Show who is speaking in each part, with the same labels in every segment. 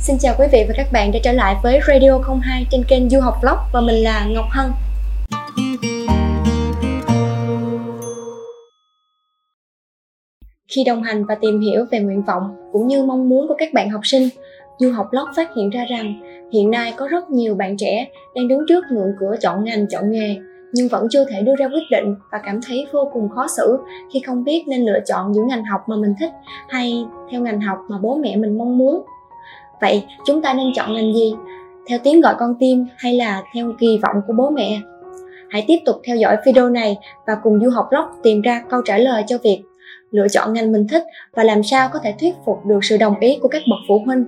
Speaker 1: Xin chào quý vị và các bạn đã trở lại với Radio 02 trên kênh Du học Vlog và mình là Ngọc Hân. Khi đồng hành và tìm hiểu về nguyện vọng cũng như mong muốn của các bạn học sinh, Du học Vlog phát hiện ra rằng hiện nay có rất nhiều bạn trẻ đang đứng trước ngưỡng cửa chọn ngành, chọn nghề nhưng vẫn chưa thể đưa ra quyết định và cảm thấy vô cùng khó xử khi không biết nên lựa chọn giữa ngành học mà mình thích hay theo ngành học mà bố mẹ mình mong muốn vậy, chúng ta nên chọn ngành gì? Theo tiếng gọi con tim hay là theo kỳ vọng của bố mẹ? Hãy tiếp tục theo dõi video này và cùng du học blog tìm ra câu trả lời cho việc lựa chọn ngành mình thích và làm sao có thể thuyết phục được sự đồng ý của các bậc phụ huynh.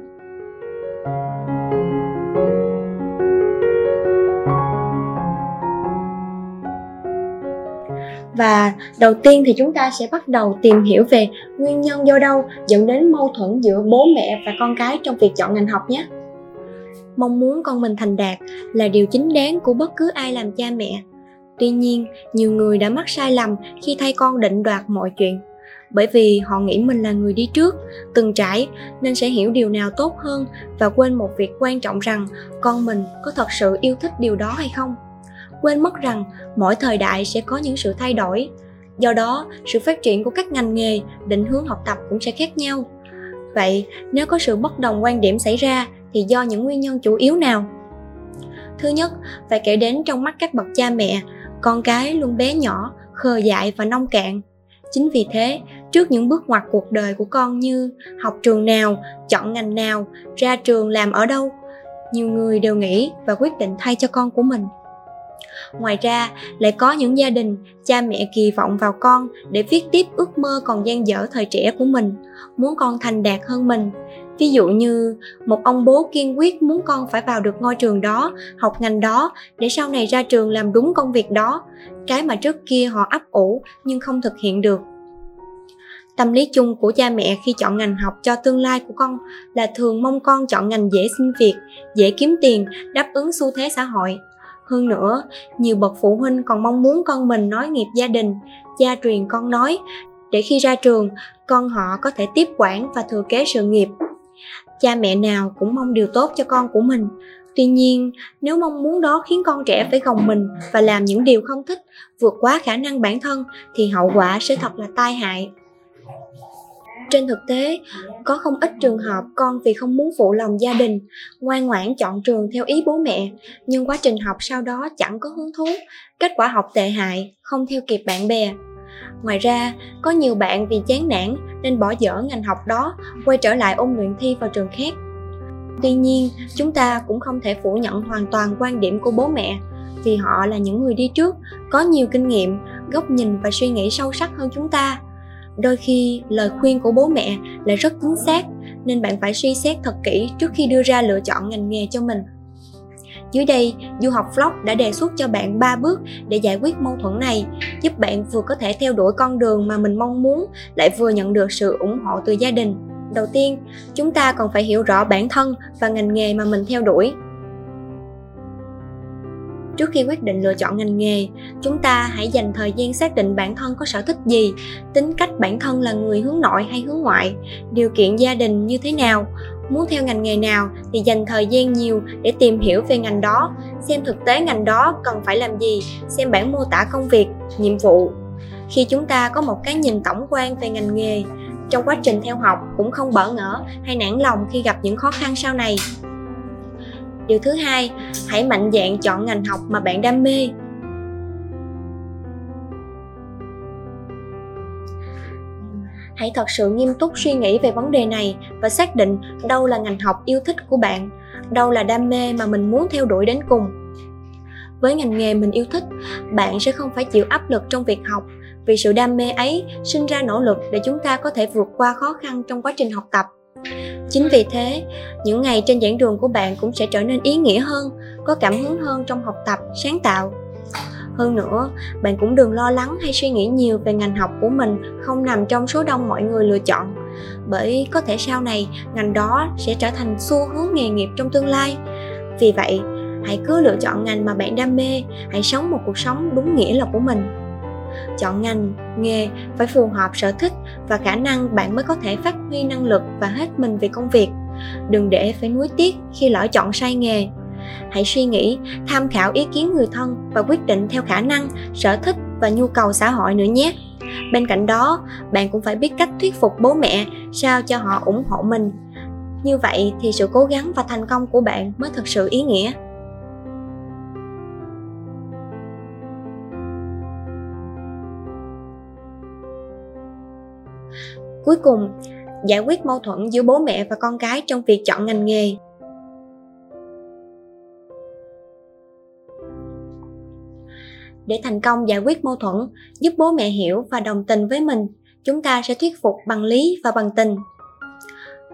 Speaker 1: Và đầu tiên thì chúng ta sẽ bắt đầu tìm hiểu về nguyên nhân do đâu dẫn đến mâu thuẫn giữa bố mẹ và con cái trong việc chọn ngành học nhé. Mong muốn con mình thành đạt là điều chính đáng của bất cứ ai làm cha mẹ. Tuy nhiên, nhiều người đã mắc sai lầm khi thay con định đoạt mọi chuyện. Bởi vì họ nghĩ mình là người đi trước, từng trải, nên sẽ hiểu điều nào tốt hơn và quên một việc quan trọng rằng con mình có thật sự yêu thích điều đó hay không quên mất rằng mỗi thời đại sẽ có những sự thay đổi. Do đó, sự phát triển của các ngành nghề, định hướng học tập cũng sẽ khác nhau. Vậy, nếu có sự bất đồng quan điểm xảy ra, thì do những nguyên nhân chủ yếu nào? Thứ nhất, phải kể đến trong mắt các bậc cha mẹ, con cái luôn bé nhỏ, khờ dại và nông cạn. Chính vì thế, trước những bước ngoặt cuộc đời của con như học trường nào, chọn ngành nào, ra trường làm ở đâu, nhiều người đều nghĩ và quyết định thay cho con của mình ngoài ra, lại có những gia đình, cha mẹ kỳ vọng vào con để viết tiếp ước mơ còn dang dở thời trẻ của mình, muốn con thành đạt hơn mình. Ví dụ như, một ông bố kiên quyết muốn con phải vào được ngôi trường đó, học ngành đó để sau này ra trường làm đúng công việc đó. Cái mà trước kia họ ấp ủ nhưng không thực hiện được. Tâm lý chung của cha mẹ khi chọn ngành học cho tương lai của con là thường mong con chọn ngành dễ xin việc, dễ kiếm tiền, đáp ứng xu thế xã hội hơn nữa, nhiều bậc phụ huynh còn mong muốn con mình nói nghiệp gia đình gia truyền con nói, để khi ra trường, con họ có thể tiếp quản và thừa kế sự nghiệp. Cha mẹ nào cũng mong điều tốt cho con của mình. Tuy nhiên, nếu mong muốn đó khiến con trẻ phải gồng mình và làm những điều không thích, vượt quá khả năng bản thân, thì hậu quả sẽ thật là tai hại trên thực tế, có không ít trường hợp con vì không muốn phụ lòng gia đình, ngoan ngoãn chọn trường theo ý bố mẹ, nhưng quá trình học sau đó chẳng có hứng thú, kết quả học tệ hại, không theo kịp bạn bè. Ngoài ra, có nhiều bạn vì chán nản nên bỏ dở ngành học đó, quay trở lại ôn luyện thi vào trường khác. Tuy nhiên, chúng ta cũng không thể phủ nhận hoàn toàn quan điểm của bố mẹ, vì họ là những người đi trước, có nhiều kinh nghiệm, góc nhìn và suy nghĩ sâu sắc hơn chúng ta đôi khi lời khuyên của bố mẹ là rất chính xác nên bạn phải suy xét thật kỹ trước khi đưa ra lựa chọn ngành nghề cho mình dưới đây, Du học Vlog đã đề xuất cho bạn 3 bước để giải quyết mâu thuẫn này, giúp bạn vừa có thể theo đuổi con đường mà mình mong muốn, lại vừa nhận được sự ủng hộ từ gia đình. Đầu tiên, chúng ta còn phải hiểu rõ bản thân và ngành nghề mà mình theo đuổi trước khi quyết định lựa chọn ngành nghề, chúng ta hãy dành thời gian xác định bản thân có sở thích gì, tính cách bản thân là người hướng nội hay hướng ngoại, điều kiện gia đình như thế nào, muốn theo ngành nghề nào thì dành thời gian nhiều để tìm hiểu về ngành đó, xem thực tế ngành đó cần phải làm gì, xem bản mô tả công việc, nhiệm vụ. Khi chúng ta có một cái nhìn tổng quan về ngành nghề, trong quá trình theo học cũng không bỡ ngỡ hay nản lòng khi gặp những khó khăn sau này điều thứ hai, hãy mạnh dạn chọn ngành học mà bạn đam mê. Hãy thật sự nghiêm túc suy nghĩ về vấn đề này và xác định đâu là ngành học yêu thích của bạn, đâu là đam mê mà mình muốn theo đuổi đến cùng. Với ngành nghề mình yêu thích, bạn sẽ không phải chịu áp lực trong việc học vì sự đam mê ấy sinh ra nỗ lực để chúng ta có thể vượt qua khó khăn trong quá trình học tập chính vì thế, những ngày trên giảng đường của bạn cũng sẽ trở nên ý nghĩa hơn, có cảm hứng hơn trong học tập, sáng tạo. Hơn nữa, bạn cũng đừng lo lắng hay suy nghĩ nhiều về ngành học của mình không nằm trong số đông mọi người lựa chọn, bởi có thể sau này ngành đó sẽ trở thành xu hướng nghề nghiệp trong tương lai. Vì vậy, hãy cứ lựa chọn ngành mà bạn đam mê, hãy sống một cuộc sống đúng nghĩa là của mình chọn ngành, nghề phải phù hợp sở thích và khả năng bạn mới có thể phát huy năng lực và hết mình vì công việc. Đừng để phải nuối tiếc khi lỡ chọn sai nghề. Hãy suy nghĩ, tham khảo ý kiến người thân và quyết định theo khả năng, sở thích và nhu cầu xã hội nữa nhé. Bên cạnh đó, bạn cũng phải biết cách thuyết phục bố mẹ sao cho họ ủng hộ mình. Như vậy thì sự cố gắng và thành công của bạn mới thực sự ý nghĩa. Cuối cùng, giải quyết mâu thuẫn giữa bố mẹ và con cái trong việc chọn ngành nghề. Để thành công giải quyết mâu thuẫn, giúp bố mẹ hiểu và đồng tình với mình, chúng ta sẽ thuyết phục bằng lý và bằng tình.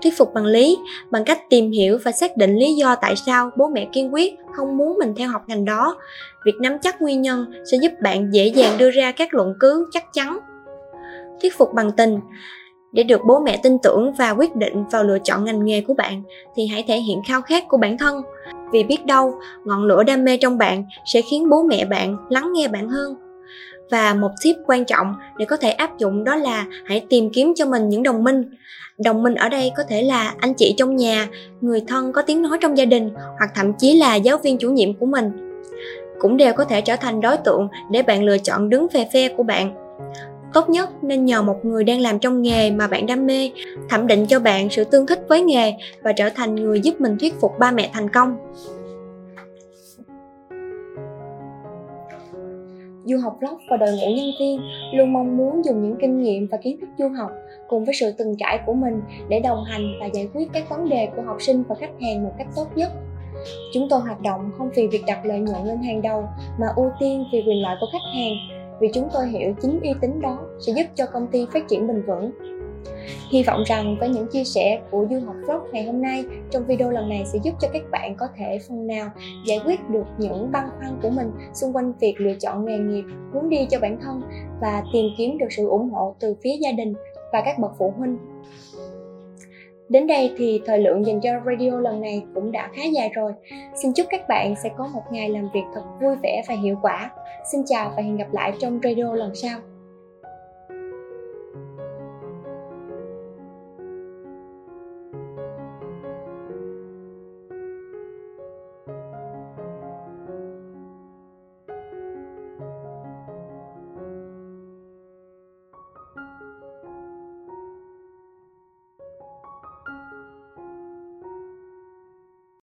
Speaker 1: Thuyết phục bằng lý, bằng cách tìm hiểu và xác định lý do tại sao bố mẹ kiên quyết không muốn mình theo học ngành đó. Việc nắm chắc nguyên nhân sẽ giúp bạn dễ dàng đưa ra các luận cứ chắc chắn. Thuyết phục bằng tình để được bố mẹ tin tưởng và quyết định vào lựa chọn ngành nghề của bạn, thì hãy thể hiện khao khát của bản thân. Vì biết đâu, ngọn lửa đam mê trong bạn sẽ khiến bố mẹ bạn lắng nghe bạn hơn. Và một tip quan trọng để có thể áp dụng đó là hãy tìm kiếm cho mình những đồng minh. Đồng minh ở đây có thể là anh chị trong nhà, người thân có tiếng nói trong gia đình, hoặc thậm chí là giáo viên chủ nhiệm của mình. Cũng đều có thể trở thành đối tượng để bạn lựa chọn đứng về phe của bạn tốt nhất nên nhờ một người đang làm trong nghề mà bạn đam mê, thẩm định cho bạn sự tương thích với nghề và trở thành người giúp mình thuyết phục ba mẹ thành công. Du học blog và đội ngũ nhân viên luôn mong muốn dùng những kinh nghiệm và kiến thức du học cùng với sự từng trải của mình để đồng hành và giải quyết các vấn đề của học sinh và khách hàng một cách tốt nhất. Chúng tôi hoạt động không vì việc đặt lợi nhuận lên hàng đầu mà ưu tiên vì quyền lợi của khách hàng vì chúng tôi hiểu chính uy tín đó sẽ giúp cho công ty phát triển bền vững. Hy vọng rằng với những chia sẻ của Du học Vlog ngày hôm nay trong video lần này sẽ giúp cho các bạn có thể phần nào giải quyết được những băn khoăn của mình xung quanh việc lựa chọn nghề nghiệp, hướng đi cho bản thân và tìm kiếm được sự ủng hộ từ phía gia đình và các bậc phụ huynh. Đến đây thì thời lượng dành cho radio lần này cũng đã khá dài rồi. Xin chúc các bạn sẽ có một ngày làm việc thật vui vẻ và hiệu quả. Xin chào và hẹn gặp lại trong radio lần sau.